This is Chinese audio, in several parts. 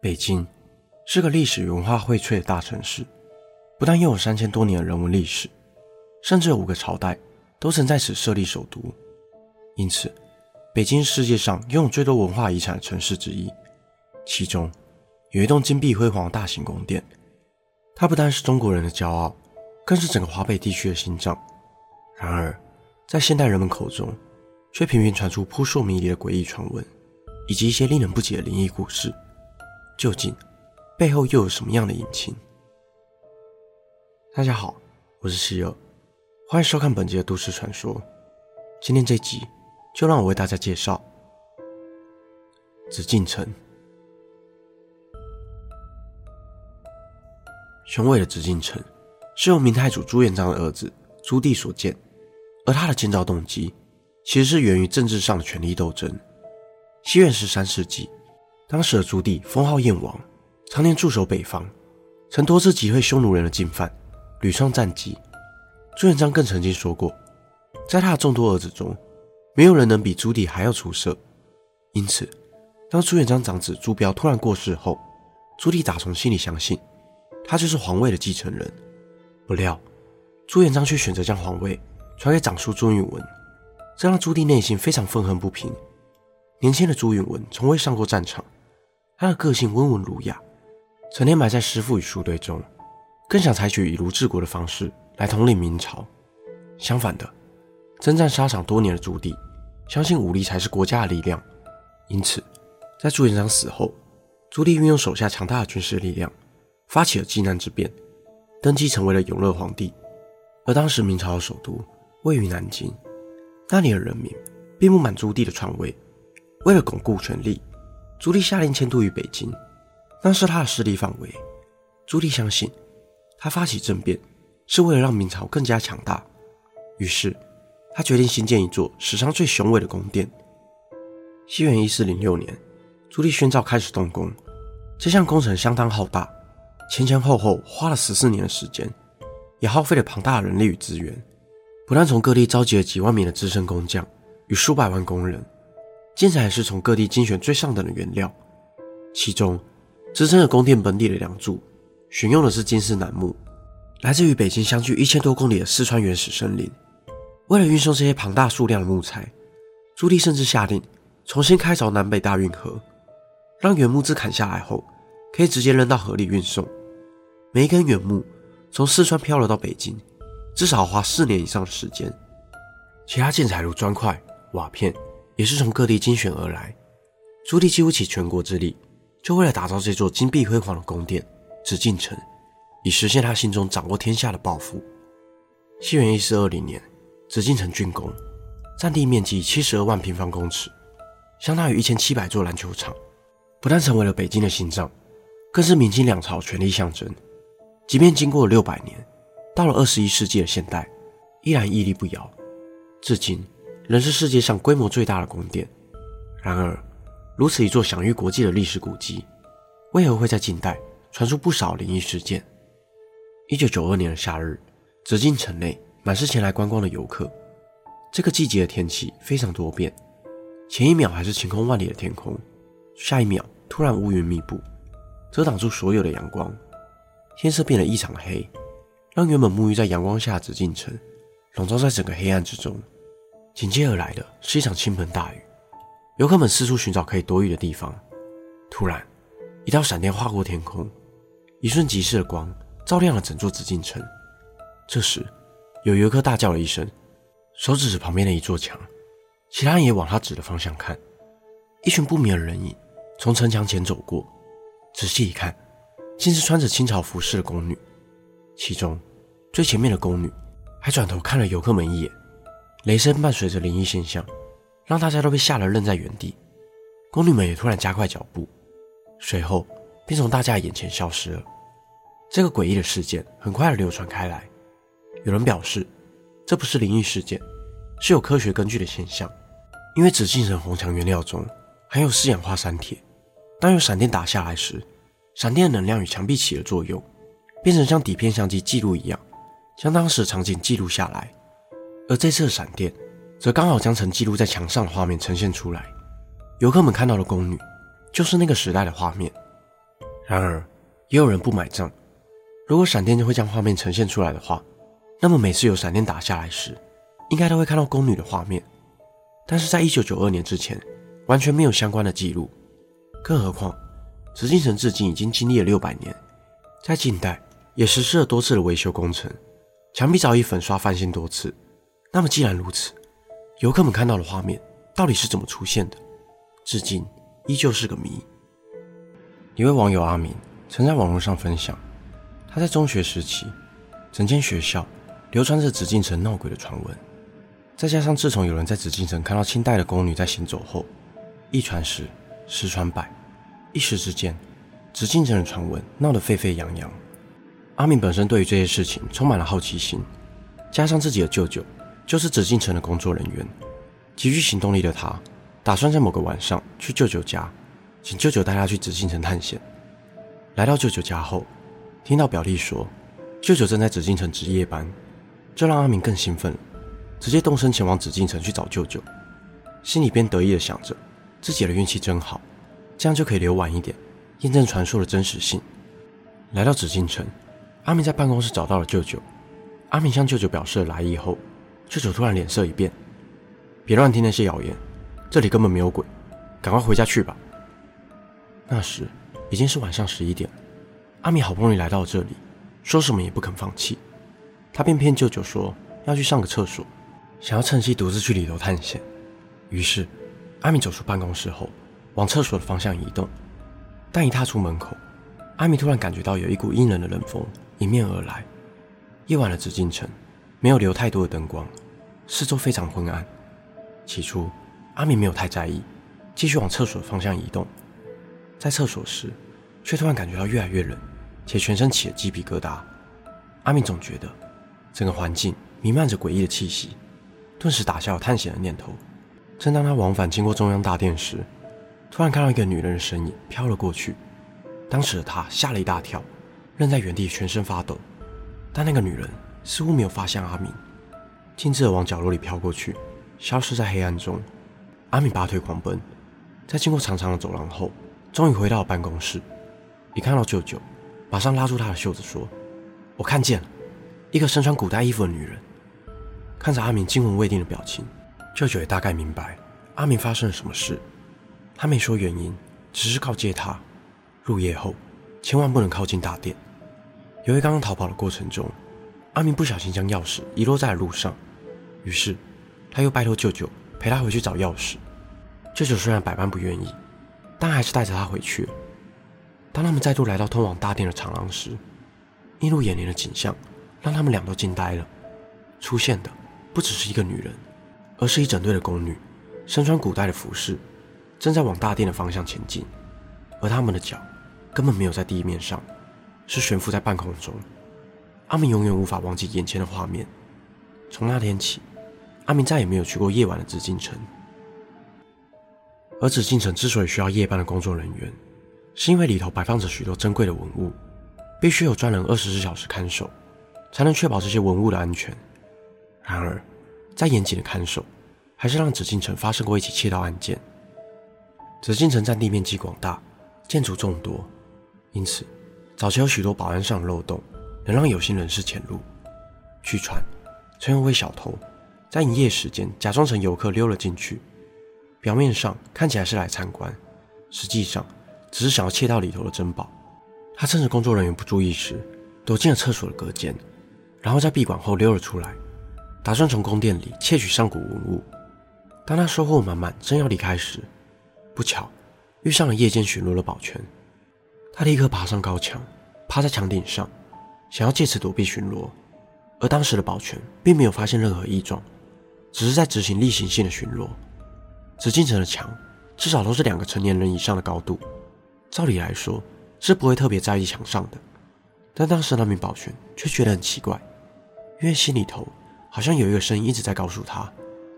北京是个历史文化荟萃的大城市，不但拥有三千多年的人文历史，甚至有五个朝代都曾在此设立首都。因此，北京是世界上拥有最多文化遗产的城市之一。其中有一栋金碧辉煌的大型宫殿，它不但是中国人的骄傲，更是整个华北地区的心脏。然而，在现代人们口中，却频频传出扑朔迷离的诡异传闻，以及一些令人不解的灵异故事。究竟背后又有什么样的隐情？大家好，我是希尔，欢迎收看本集的都市传说。今天这集就让我为大家介绍紫禁城。雄伟的紫禁城是由明太祖朱元璋的儿子朱棣所建。而他的建造动机，其实是源于政治上的权力斗争。西元十三世纪，当时的朱棣封号燕王，常年驻守北方，曾多次击退匈奴人的进犯，屡创战绩。朱元璋更曾经说过，在他的众多儿子中，没有人能比朱棣还要出色。因此，当朱元璋长子朱标突然过世后，朱棣打从心里相信，他就是皇位的继承人。不料，朱元璋却选择将皇位。传给长叔朱允炆，这让朱棣内心非常愤恨不平。年轻的朱允炆从未上过战场，他的个性温文儒雅，成天埋在师父与书堆中，更想采取以儒治国的方式来统领明朝。相反的，征战沙场多年的朱棣，相信武力才是国家的力量。因此，在朱元璋死后，朱棣运用手下强大的军事力量，发起了济南之变，登基成为了永乐皇帝。而当时明朝的首都，位于南京，那里的人民并不满朱棣的篡位。为了巩固权力，朱棣下令迁都于北京，那是他的势力范围。朱棣相信，他发起政变是为了让明朝更加强大，于是他决定新建一座史上最雄伟的宫殿。西元一四零六年，朱棣宣诏开始动工，这项工程相当浩大，前前后后花了十四年的时间，也耗费了庞大的人力与资源。不但从各地召集了几万名的资深工匠与数百万工人，建材也是从各地精选最上等的原料。其中，支撑着宫殿本体的梁柱，选用的是金丝楠木，来自于北京相距一千多公里的四川原始森林。为了运送这些庞大数量的木材，朱棣甚至下令重新开凿南北大运河，让原木自砍下来后可以直接扔到河里运送。每一根原木从四川漂流到北京。至少要花四年以上的时间，其他建材如砖块、瓦片也是从各地精选而来。朱棣几乎倾全国之力，就为了打造这座金碧辉煌的宫殿紫禁城，以实现他心中掌握天下的抱负。西元一四二零年，紫禁城竣工，占地面积七十二万平方公尺，相当于一千七百座篮球场，不但成为了北京的心脏，更是明清两朝权力象征。即便经过六百年。到了二十一世纪的现代，依然屹立不摇，至今仍是世界上规模最大的宫殿。然而，如此一座享誉国际的历史古迹，为何会在近代传出不少灵异事件？一九九二年的夏日，紫禁城内满是前来观光的游客。这个季节的天气非常多变，前一秒还是晴空万里的天空，下一秒突然乌云密布，遮挡住所有的阳光，天色变得异常黑。让原本沐浴在阳光下的紫禁城笼罩在整个黑暗之中。紧接而来的是一场倾盆大雨，游客们四处寻找可以躲雨的地方。突然，一道闪电划过天空，一瞬即逝的光照亮了整座紫禁城。这时，有游客大叫了一声，手指着旁边的一座墙，其他人也往他指的方向看。一群不明的人影从城墙前走过，仔细一看，竟是穿着清朝服饰的宫女。其中最前面的宫女还转头看了游客们一眼，雷声伴随着灵异现象，让大家都被吓得愣在原地。宫女们也突然加快脚步，随后便从大家眼前消失了。这个诡异的事件很快的流传开来，有人表示这不是灵异事件，是有科学根据的现象，因为紫禁城红墙原料中含有四氧化三铁，当有闪电打下来时，闪电的能量与墙壁起了作用。变成像底片相机记录一样，将当时场景记录下来。而这次的闪电，则刚好将曾记录在墙上的画面呈现出来。游客们看到的宫女，就是那个时代的画面。然而，也有人不买账。如果闪电就会将画面呈现出来的话，那么每次有闪电打下来时，应该都会看到宫女的画面。但是在一九九二年之前，完全没有相关的记录。更何况，紫禁城至今已经经历了六百年，在近代也实施了多次的维修工程，墙壁早已粉刷翻新多次。那么既然如此，游客们看到的画面到底是怎么出现的？至今依旧是个谜。一位网友阿明曾在网络上分享。他在中学时期，整间学校流传着紫禁城闹鬼的传闻。再加上自从有人在紫禁城看到清代的宫女在行走后，一传十，十传百，一时之间，紫禁城的传闻闹得沸沸扬扬。阿明本身对于这些事情充满了好奇心，加上自己的舅舅就是紫禁城的工作人员，极具行动力的他，打算在某个晚上去舅舅家，请舅舅带他去紫禁城探险。来到舅舅家后，听到表弟说，舅舅正在紫禁城值夜班，这让阿明更兴奋了，直接动身前往紫禁城去找舅舅，心里边得意的想着，自己的运气真好，这样就可以留晚一点，验证传说的真实性。来到紫禁城，阿明在办公室找到了舅舅，阿明向舅舅表示了来意后，舅舅突然脸色一变，别乱听那些谣言，这里根本没有鬼，赶快回家去吧。那时已经是晚上十一点。阿米好不容易来到这里，说什么也不肯放弃。他便骗舅舅说要去上个厕所，想要趁机独自去里头探险。于是，阿米走出办公室后，往厕所的方向移动。但一踏出门口，阿米突然感觉到有一股阴冷的冷风迎面而来。夜晚的紫禁城没有留太多的灯光，四周非常昏暗。起初，阿明没有太在意，继续往厕所方向移动。在厕所时，却突然感觉到越来越冷。且全身起了鸡皮疙瘩，阿明总觉得整个环境弥漫着诡异的气息，顿时打消了探险的念头。正当他往返经过中央大殿时，突然看到一个女人的身影飘了过去。当时的他吓了一大跳，愣在原地，全身发抖。但那个女人似乎没有发现阿明，径直的往角落里飘过去，消失在黑暗中。阿明拔腿狂奔，在经过长长的走廊后，终于回到了办公室。一看到舅舅。马上拉住他的袖子说：“我看见了，一个身穿古代衣服的女人。”看着阿明惊魂未定的表情，舅舅也大概明白阿明发生了什么事。他没说原因，只是告诫他入夜后千万不能靠近大殿。由于刚刚逃跑的过程中，阿明不小心将钥匙遗落在了路上，于是他又拜托舅舅陪他回去找钥匙。舅舅虽然百般不愿意，但还是带着他回去了。当他们再度来到通往大殿的长廊时，映入眼帘的景象让他们俩都惊呆了。出现的不只是一个女人，而是一整队的宫女，身穿古代的服饰，正在往大殿的方向前进。而他们的脚根本没有在地面上，是悬浮在半空中。阿明永远无法忘记眼前的画面。从那天起，阿明再也没有去过夜晚的紫禁城。而紫禁城之所以需要夜班的工作人员，是因为里头摆放着许多珍贵的文物，必须有专人二十四小时看守，才能确保这些文物的安全。然而，再严谨的看守，还是让紫禁城发生过一起窃盗案件。紫禁城占地面积广大，建筑众多，因此早期有许多保安上的漏洞，能让有心人士潜入。据传，曾有位小偷在营业时间假装成游客溜了进去，表面上看起来是来参观，实际上，只是想要窃盗里头的珍宝，他趁着工作人员不注意时，躲进了厕所的隔间，然后在闭馆后溜了出来，打算从宫殿里窃取上古文物。当他收获满满，正要离开时，不巧遇上了夜间巡逻的保全。他立刻爬上高墙，趴在墙顶上，想要借此躲避巡逻。而当时的保全并没有发现任何异状，只是在执行例行性的巡逻。紫禁城的墙至少都是两个成年人以上的高度。照理来说是不会特别在意墙上的，但当时那名保全却觉得很奇怪，因为心里头好像有一个声音一直在告诉他，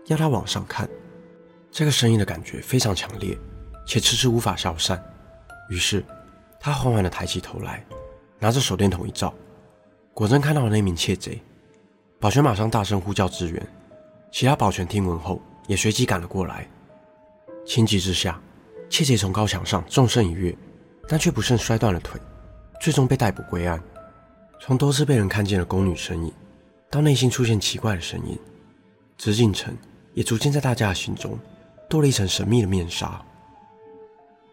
要他往上看。这个声音的感觉非常强烈，且迟迟无法消散。于是他缓缓地抬起头来，拿着手电筒一照，果真看到了那名窃贼。保全马上大声呼叫支援，其他保全听闻后也随即赶了过来。情急之下，窃贼从高墙上纵身一跃。但却不慎摔断了腿，最终被逮捕归案。从多次被人看见的宫女身影，到内心出现奇怪的声音，紫禁城也逐渐在大家的心中多了一层神秘的面纱。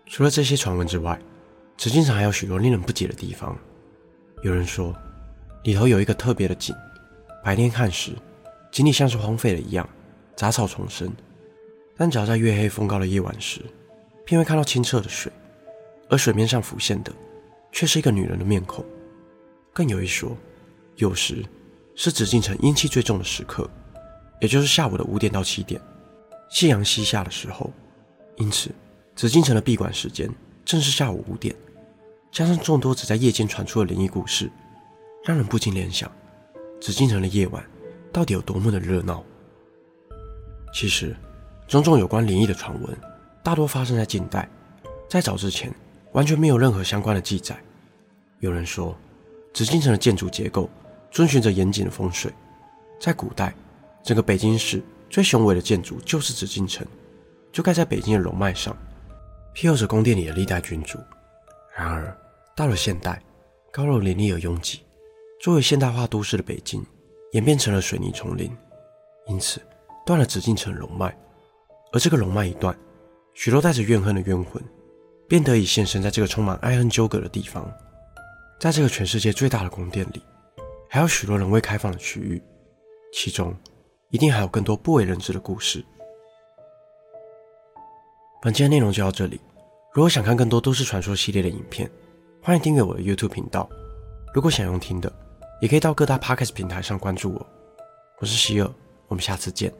除了这些传闻之外，紫禁城还有许多令人不解的地方。有人说，里头有一个特别的井，白天看时，井里像是荒废了一样，杂草丛生；但只要在月黑风高的夜晚时，便会看到清澈的水，而水面上浮现的，却是一个女人的面孔。更有一说，有时是紫禁城阴气最重的时刻，也就是下午的五点到七点，夕阳西下的时候。因此，紫禁城的闭馆时间正是下午五点。加上众多只在夜间传出的灵异故事，让人不禁联想，紫禁城的夜晚到底有多么的热闹。其实，种种有关灵异的传闻，大多发生在近代，在早之前完全没有任何相关的记载。有人说，紫禁城的建筑结构遵循着严谨的风水，在古代，整个北京市最雄伟的建筑就是紫禁城，就盖在北京的龙脉上，庇佑着宫殿里的历代君主。然而，到了现代，高楼林立而拥挤，作为现代化都市的北京，演变成了水泥丛林，因此断了紫禁城龙脉。而这个龙脉一断，许多带着怨恨的冤魂，便得以现身在这个充满爱恨纠葛的地方。在这个全世界最大的宫殿里，还有许多人未开放的区域，其中一定还有更多不为人知的故事。本期的内容就到这里。如果想看更多都市传说系列的影片，欢迎订阅我的 YouTube 频道。如果想用听的，也可以到各大 Podcast 平台上关注我。我是希尔，我们下次见。